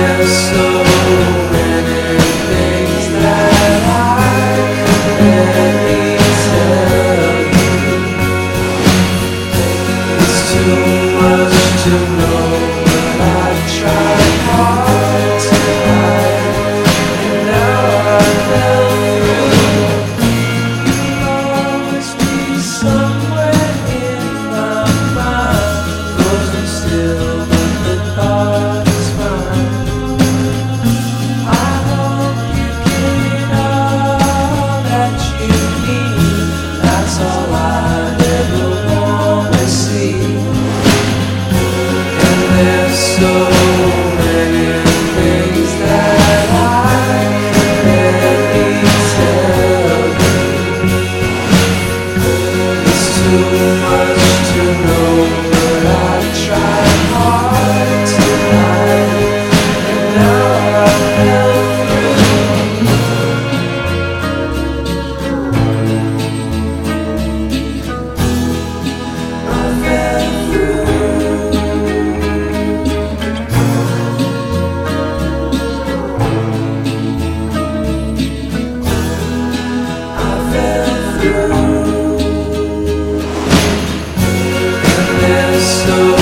Too oh. Much to